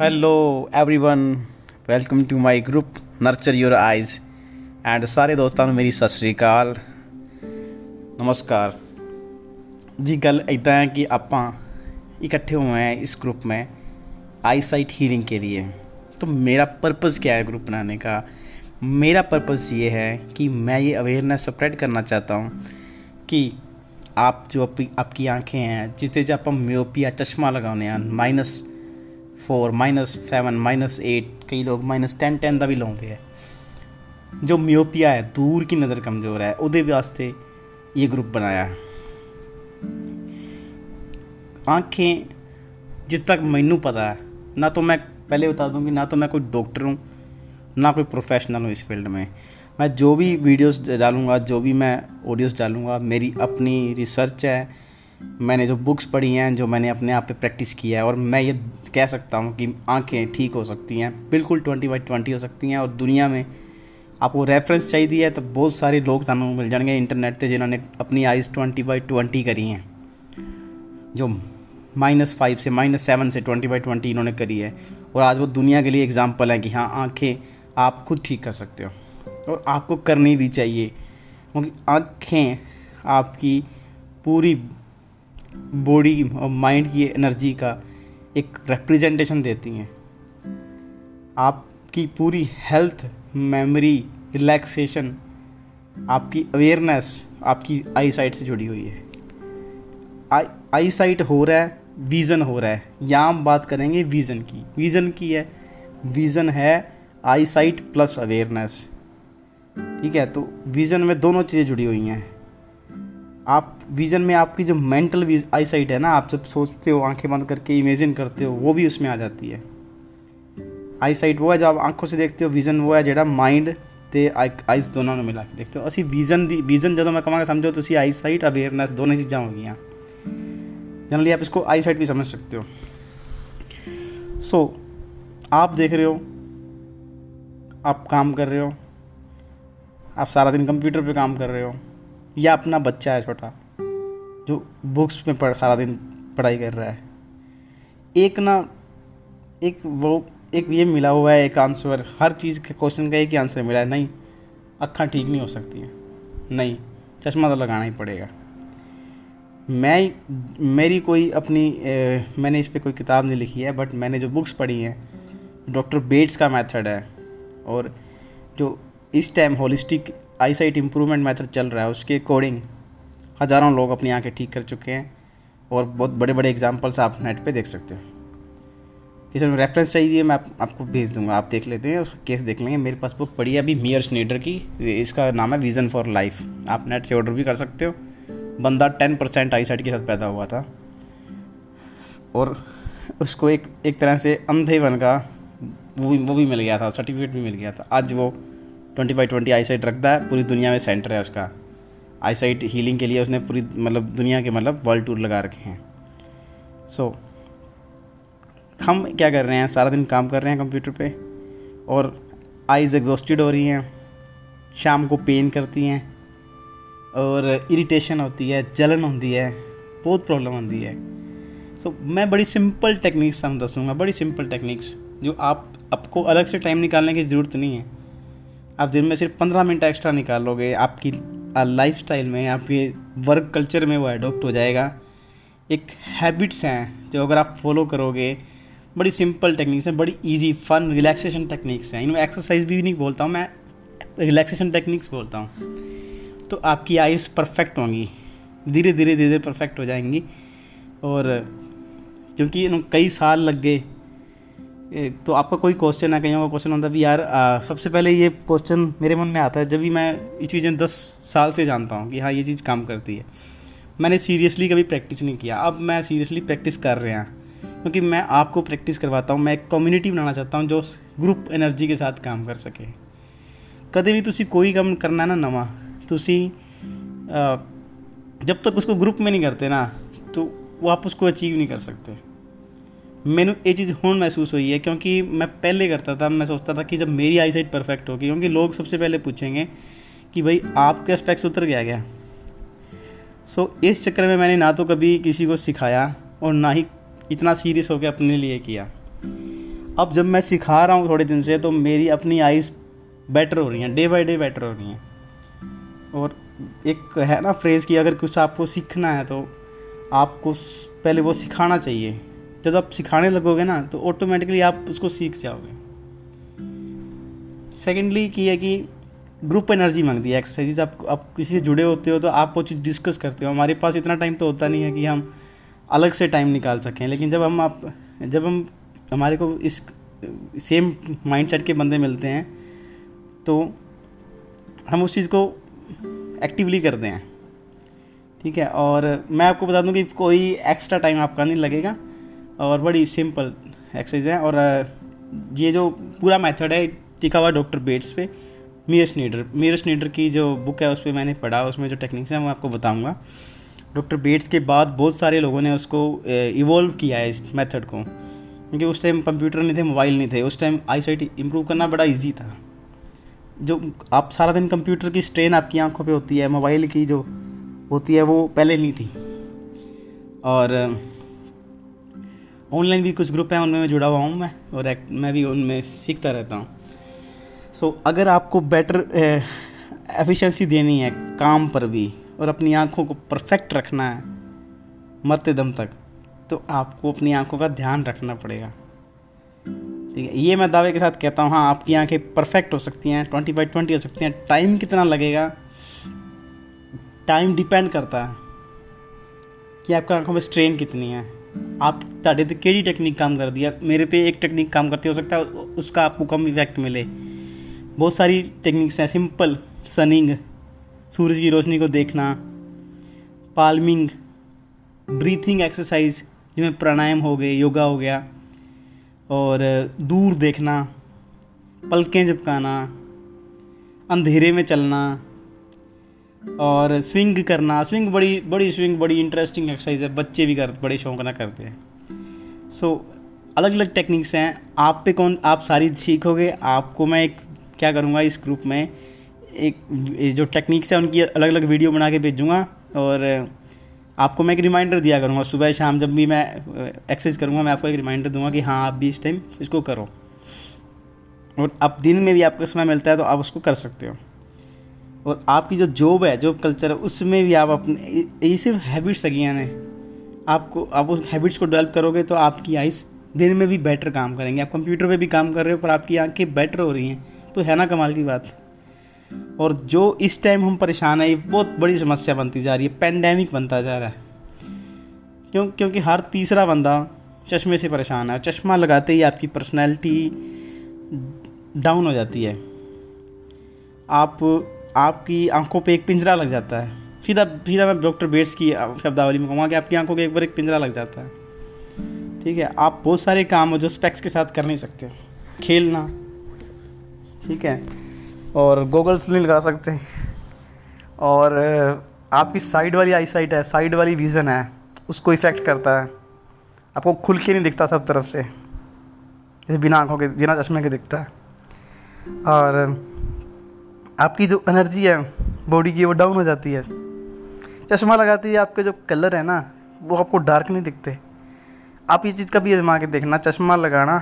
hello everyone welcome to my group nurture your eyes and ਸਾਰੇ ਦੋਸਤਾਂ ਨੂੰ ਮੇਰੀ ਸਤਿ ਸ੍ਰੀ ਅਕਾਲ ਨਮਸਕਾਰ ਜੀ ਗੱਲ ਇਦਾਂ ਹੈ ਕਿ ਆਪਾਂ इकट्ठे हुए हैं इस ग्रुप में आई साइट हीलिंग के लिए तो मेरा पर्पज़ क्या है ग्रुप बनाने का मेरा पर्पज़ ये है कि मैं ये अवेयरनेस स्प्रेड करना चाहता हूँ कि आप जो आपकी आंखें हैं जिससे जो आप म्योपिया चश्मा लगाने minus four minus seven minus eight कई लोग माइनस टेन टेन का भी लाते हैं जो म्योपिया है दूर की नज़र कमज़ोर है ਉਹਦੇ वास्ते ये ग्रुप बनाया है आँखें जित तक मैनू पता है ना तो मैं पहले बता दूँ कि ना तो मैं कोई डॉक्टर हूँ ना कोई प्रोफेशनल हूँ इस फील्ड में मैं जो भी वीडियोस डालूँगा जो भी मैं ऑडियोस डालूँगा मेरी अपनी रिसर्च है मैंने जो बुक्स पढ़ी हैं, जो मैंने अपने आप पे प्रैक्टिस किया है, और मैं ये कह सकता हूँ कि आँखें ठीक हो सकती हैं, बिल्कुल ट्वेंटी बाई ट्वेंटी हो सकती हैं, और दुनिया में आपको रेफरेंस चाहिए है तो बहुत सारे लोग थानू मिल जाएँगे इंटरनेट पर जिन्होंने अपनी आइज़ ट्वेंटी बाई ट्वेंटी करी हैं। जो माइनस फाइव से माइनस सेवन से ट्वेंटी बाई ट्वेंटी इन्होंने करी है, और आज वो दुनिया के लिए एग्ज़ाम्पल है कि हाँ आँखें आप खुद ठीक कर सकते हो, और आपको करनी भी चाहिए, क्योंकि आँखें आपकी पूरी बॉडी और माइंड की एनर्जी का एक रिप्रेजेंटेशन देती हैं। आपकी पूरी हेल्थ मेमोरी रिलैक्सेशन आपकी अवेयरनेस आपकी आई साइट से जुड़ी हुई है। आई आई साइट हो रहा है विज़न हो रहा है। यहाँ हम बात करेंगे विज़न की। विज़न की है विज़न है आई साइट प्लस अवेयरनेस ठीक है तो विज़न में दोनों चीज़ें जुड़ी हुई हैं। आप विज़न में आपकी जो मेंटल आई साइट है ना आप जब सोचते हो आंखें बंद करके इमेजिन करते हो वो भी उसमें आ जाती है आई साइट वो है जब आप आंखों से देखते हो विज़न वो है जेड़ा माइंड ਤੇ ਆਈਸ ਦੋਨਾਂ ਨੂੰ ਮਿਲਾ ਕੇ ਦੇਖਦੇ ਹੋ ਅਸੀਂ ਵਿਜ਼ਨ ਦੀ ਵਿਜ਼ਨ ਜਦੋਂ ਮੈਂ ਕਹਾਂਗਾ ਸਮਝੋ ਤੁਸੀਂ ਆਈ ਸਾਈਟ ਅਵੇਅਰਨੈਸ ਦੋਨੇ ਚੀਜ਼ਾਂ ਹੋ ਗਈਆਂ जनरली आप इसको आई साइट भी समझ सकते हो सो so, आप देख रहे हो आप काम कर रहे हो आप सारा दिन कंप्यूटर पे काम कर रहे हो या अपना बच्चा है छोटा जो बुक्स में पढ़ सारा दिन पढ़ाई कर रहा है। एक ना एक वो एक ये मिला हुआ है एक आंसर हर चीज़ के क्वेश्चन का एक ही आंसर मिला है नहीं अक्खा ठीक नहीं हो सकती हैं। नहीं चश्मा तो लगाना ही पड़ेगा। मैं मेरी कोई अपनी ए, मैंने इस पर कोई किताब नहीं लिखी है बट मैंने जो बुक्स पढ़ी हैं डॉक्टर बेट्स का मेथड है और जो इस time holistic eyesight improvement method चल रहा है उसके अकॉर्डिंग हज़ारों लोग अपनी आँखें ठीक कर चुके हैं और बहुत बड़े बड़े एग्जाम्पल्स आप नेट पे देख सकते हो। किसी में रेफरेंस चाहिए मैं आप, आपको भेज दूँगा आप देख लेते हैं उसका केस देख लेंगे। मेरे पास बुक पड़ी है अभी मियर स्नेडर की इसका नाम है विज़न फॉर लाइफ आप नेट से ऑर्डर भी कर सकते हो। बंदा टेन परसेंट आई साइड के साथ पैदा हुआ था। और उसको एक एक तरह से अंधे बन का वो भी वो भी मिल गया था सर्टिफिकेट भी मिल गया था। आज वो twenty by twenty eyesight रखता है पूरी दुनिया में सेंटर है उसका। आई साइट हीलिंग के लिए उसने पूरी मतलब दुनिया के मतलब वर्ल्ड टूर लगा रखे हैं। सो so, हम क्या कर रहे हैं? सारा दिन काम कर रहे हैं कंप्यूटर पे और आइज़ एग्जॉस्टेड हो रही हैं शाम को पेन करती हैं और इरिटेशन होती है जलन होती है बहुत प्रॉब्लम होती है। सो so, मैं बड़ी सिंपल टेक्निक्स हम दसूँगा बड़ी सिंपल टेक्निक्स जो आप आपको अलग से टाइम निकालने की ज़रूरत नहीं है। आप दिन में सिर्फ़ पंद्रह मिनट एक्स्ट्रा निकालोगे, आपकी लाइफ में, आपके वर्क कल्चर में वो अडोप्ट हो जाएगा। एक हैबिट्स हैं जो अगर आप फॉलो करोगे, बड़ी सिंपल टेक्निक्स हैं, बड़ी इजी फन रिलैक्सेशन टेक्निक्स हैं। इनमें एक्सरसाइज भी नहीं बोलता हूँ, मैं रिलैक्सेशन टेक्निक्स बोलता हूँ। तो आपकी आइज़ परफेक्ट होंगी धीरे धीरे धीरे धीरे परफेक्ट हो जाएँगी। और क्योंकि कई साल लग गए तो आपका कोई क्वेश्चन है कहीं का क्वेश्चन होता भी यार आ, सबसे पहले ये क्वेश्चन मेरे मन में आता है जब भी मैं ये चीज़ें दस साल से जानता हूँ कि हाँ ये चीज़ काम करती है। मैंने सीरियसली कभी प्रैक्टिस नहीं किया। अब मैं सीरियसली प्रैक्टिस कर रहे हैं। क्योंकि मैं आपको प्रैक्टिस करवाता हूँ मैं एक कम्युनिटी बनाना चाहता हूँ जो ग्रुप एनर्जी के साथ काम कर सके। कदे भी तुम कोई काम करना ना नवा तुसी जब तक उसको ग्रुप में नहीं करते ना तो वो आप उसको अचीव नहीं कर सकते। मैंने ये चीज़ हूँ महसूस हुई है क्योंकि मैं पहले करता था मैं सोचता था कि जब मेरी आई साइट परफेक्ट होगी क्योंकि लोग सबसे पहले पूछेंगे कि भाई आपके स्पेक्स उतर गया क्या? सो so, इस चक्कर में मैंने ना तो कभी किसी को सिखाया और ना ही इतना सीरियस होकर अपने लिए किया। अब जब मैं सिखा रहा हूँ थोड़े दिन से तो मेरी अपनी आइज़ बेटर हो रही हैं डे बाई डे बेटर हो रही हैं। और एक है ना फ्रेज़ कि अगर कुछ आपको सीखना है तो आपको पहले वो सिखाना चाहिए। जब आप सिखाने लगोगे ना तो ऑटोमेटिकली आप उसको सीख जाओगे। सेकेंडली की है कि ग्रुप एनर्जी मांगती है एक्सरसाइज आप आप किसी से जुड़े होते हो तो आप वो चीज़ डिस्कस करते हो। हमारे पास इतना टाइम तो होता नहीं है कि हम अलग से टाइम निकाल सकें, लेकिन जब हम, आप, जब हम, हमारे को इस सेम माइंड के बंदे मिलते हैं तो हम उस चीज़ को एक्टिवली करते हैं। ठीक है? और मैं आपको बता दूँ कि कोई एक्स्ट्रा टाइम आपका नहीं लगेगा। और बड़ी सिंपल एक्सरसाइज है और ये जो पूरा मेथड है, टिका हुआ डॉक्टर बेट्स पे मीर स्नीडर मीर स्नीडर की जो बुक है, उस पर मैंने पढ़ा, उसमें जो टेक्निक्स हैं, वो आपको बताऊँगा। डॉक्टर बेट्स के बाद बहुत सारे लोगों ने उसको इवॉल्व किया है इस मेथड को। क्योंकि उस टाइम कंप्यूटर नहीं थे मोबाइल नहीं थे, उस टाइम आई साइट इम्प्रूव करना बड़ा ईजी था। जो आप सारा दिन कंप्यूटर की स्ट्रेन आपकी आँखों पे होती है मोबाइल की जो होती है, वो पहले नहीं थी। और ऑनलाइन भी कुछ ग्रुप हैं उनमें मैं जुड़ा हुआ हूँ मैं और मैं भी उनमें सीखता रहता हूँ। सो so, अगर आपको बेटर एफिशिएंसी देनी है काम पर भी और अपनी आँखों को परफेक्ट रखना है मरते दम तक तो आपको अपनी आँखों का ध्यान रखना पड़ेगा। ठीक है ये मैं दावे के साथ कहता हूँ हाँ आपकी आँखें परफेक्ट हो सकती हैं ट्वेंटी बाई ट्वेंटी हो सकती हैं टाइम कितना लगेगा? टाइम डिपेंड करता है कि आपका आँखों में स्ट्रेन कितनी है। आप तड़ेकेरी टेक्निक काम कर दिया, मेरे पे एक टेक्निक काम करती हो सकता है, उसका आपको कम इफ़ेक्ट मिले। बहुत सारी टेक्निक्स हैं सिंपल सनिंग सूरज की रोशनी को देखना पालमिंग ब्रीथिंग एक्सरसाइज जिसमें प्राणायाम हो गए, योगा हो गया, और दूर देखना, पलकें झपकाना अंधेरे में चलना और स्विंग करना स्विंग बड़ी बड़ी स्विंग बड़ी इंटरेस्टिंग एक्सरसाइज है। बच्चे भी कर बड़े शौक ना करते हैं। सो so, अलग अलग टेक्निक्स हैं। आप पे कौन आप सारी सीखोगे। आपको मैं एक क्या करूँगा इस ग्रुप में एक जो टेक्निक्स हैं उनकी अलग अलग वीडियो बना के भेजूँगा। और आपको मैं एक रिमाइंडर दिया करूँगा। सुबह शाम जब भी मैं एक्सरसाइज करूँगा मैं आपको एक रिमाइंडर दूँगा कि हाँ आप भी इस टाइम इसको करो। और अब दिन में भी आपको समय मिलता है तो आप उसको कर सकते हो। और आपकी जो जॉब है जॉब कल्चर है, उसमें भी आप अपने ये सिर्फ़ हैबिट्स लगी ने आपको, आप उस हैबिट्स को डेवलप करोगे तो आपकी आइस दिन में भी बेटर काम करेंगे। आप कंप्यूटर पे भी काम कर रहे हो, पर आपकी आँखें बेटर हो रही हैं तो है ना कमाल की बात। और जो इस टाइम हम परेशान हैं, ये बहुत बड़ी समस्या बनती जा रही है पेंडेमिक बनता जा रहा है। क्यों, क्योंकि हर तीसरा बंदा चश्मे से परेशान है चश्मा लगाते ही आपकी पर्सनैलिटी डाउन हो जाती है। आप आपकी आँखों पे एक पिंजरा लग जाता है। सीधा सीधा मैं डॉक्टर बेट्स की शब्दावली में कहूँगा कि आपकी आँखों के एक बार एक पिंजरा लग जाता है। ठीक है, आप बहुत सारे काम हो जो स्पेक्स के साथ कर नहीं सकते। खेलना, ठीक है, और गोगल्स नहीं लगा सकते। और आपकी साइड वाली आई साइट है साइड वाली विज़न है, उसको इफ़ेक्ट करता है। आपको खुल के नहीं दिखता सब तरफ़ से। जैसे बिना आँखों के, बिना चश्मे के दिखता है। और आपकी जो एनर्जी है बॉडी की, वो डाउन हो जाती है। चश्मा लगाती है आपके जो कलर है ना, वो आपको डार्क नहीं दिखते। आप ये चीज़ कभी आजमा के देखना, चश्मा लगाना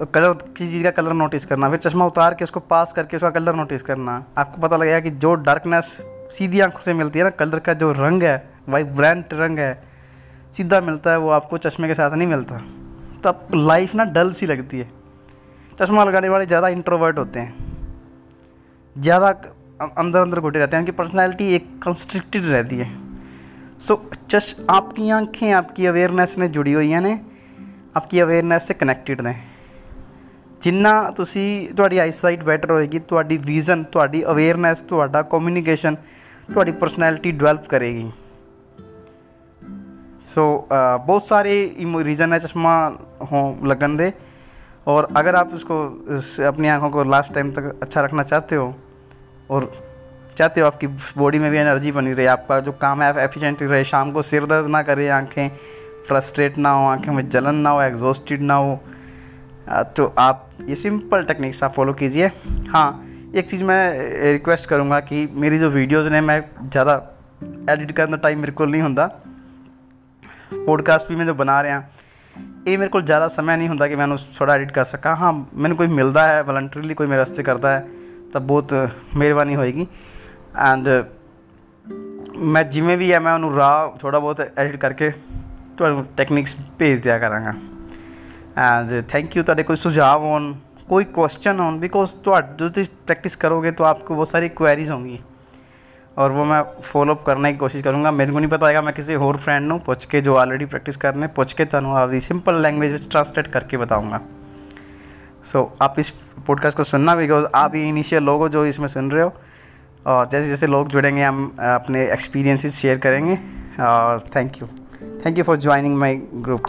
और कलर किसी चीज़ का कलर नोटिस करना, फिर चश्मा उतार के उसको पास करके उसका कलर नोटिस करना। आपको पता लगेगा कि जो डार्कनेस सीधी आँखों से मिलती है ना कलर का जो रंग है वाइब्रेंट रंग है, सीधा मिलता है, वो आपको चश्मे के साथ नहीं मिलता। तो आपको लाइफ ना डल सी लगती है। चश्मा लगाने वाले ज़्यादा इंट्रोवर्ट होते हैं। ज़्यादा अंदर अंदर घुटे रहते हैं उनकी पर्सनैलिटी एक कंस्ट्रिक्टेड रहती है सो so, चश आपकी आंखें आपकी अवेयरनेस ने जुड़ी हुई ने आपकी अवेयरनेस से कनैक्टेड ने जिन्ना ਤੁਸੀਂ ਤੁਹਾਡੀ ਆਈਸਾਈਟ ਬੈਟਰ ਹੋਏਗੀ ਤੁਹਾਡੀ ਵਿਜ਼ਨ ਤੁਹਾਡੀ ਅਵੇਅਰਨੈਸ ਤੁਹਾਡਾ ਕਮਿਊਨੀਕੇਸ਼ਨ ਤੁਹਾਡੀ ਪਰਸਨੈਲਿਟੀ ਡਿਵੈਲਪ ਕਰੇਗੀ सो so, बहुत सारे रीज़न है चश्मा हो लगन दे और अगर आप इसको अपनी आंखों को लास्ट टाइम तक अच्छा रखना चाहते हो और चाहते हो आपकी बॉडी में भी एनर्जी बनी रहे, आपका जो काम है एफिशिएंटली रहे, शाम को सिर दर्द ना करे आँखें फ्रस्ट्रेट ना हो, आँखें में जलन ना हो एग्जॉस्टेड ना हो। तो आप ये सिंपल टेक्निक्स आप फॉलो कीजिए। हाँ एक चीज़ मैं रिक्वेस्ट करूँगा कि मेरी जो वीडियोज़ ने मैं ज़्यादा एडिट करने का टाइम मेरे को नहीं होंगे पॉडकास्ट भी मैं जो बना रहा ये मेरे को ज़्यादा समय नहीं होंगे कि मैं थोड़ा एडिट कर सका। हाँ मैंने कोई मिलता है वॉलंटरीली कोई मेरे रस्ते करता है ਤਾਂ ਬਹੁਤ ਮਿਹਰਬਾਨੀ ਹੋਏਗੀ ਐਂਡ ਮੈਂ ਜਿਵੇਂ ਵੀ ਹੈ ਮੈਂ ਉਹਨੂੰ ਰਾ ਥੋੜਾ ਬਹੁਤ ਐਡਿਟ ਕਰਕੇ ਤੁਹਾਨੂੰ ਟੈਕਨੀਕਸ ਭੇਜ ਦਿਆ ਕਰਾਂਗਾ ਐਂਡ ਥੈਂਕ ਯੂ ਤੁਹਾਡੇ ਕੋਈ ਸੁਝਾਅ ਹੋਣ कोई क्वेश्चन हो बिकॉज तो जो तुम प्रैक्टिस करोगे तो आपको बहुत सारी क्वेरीज होंगी और वो मैं फॉलोअप करने की कोशिश करूँगा मेरे को नहीं पता होगा मैं किसी और फ्रेंड ਨੂੰ ਪੁੱਛ ਕੇ ਜੋ ਆਲਰੇਡੀ ਪ੍ਰੈਕਟਿਸ ਕਰਨੇ ਪੁੱਛ ਕੇ ਤੁਹਾਨੂੰ ਆਪਦੀ ਸਿੰਪਲ लैंग्वेज ਵਿੱਚ ट्रांसलेट करके बताऊंगा सो so, आप इस पॉडकास्ट को सुनना बिकॉज़ आप ही इनिशियल लोग हो जो इसमें सुन रहे हो। और जैसे जैसे लोग जुड़ेंगे हम अपने एक्सपीरियंसेस शेयर करेंगे। और thank you thank you for joining my group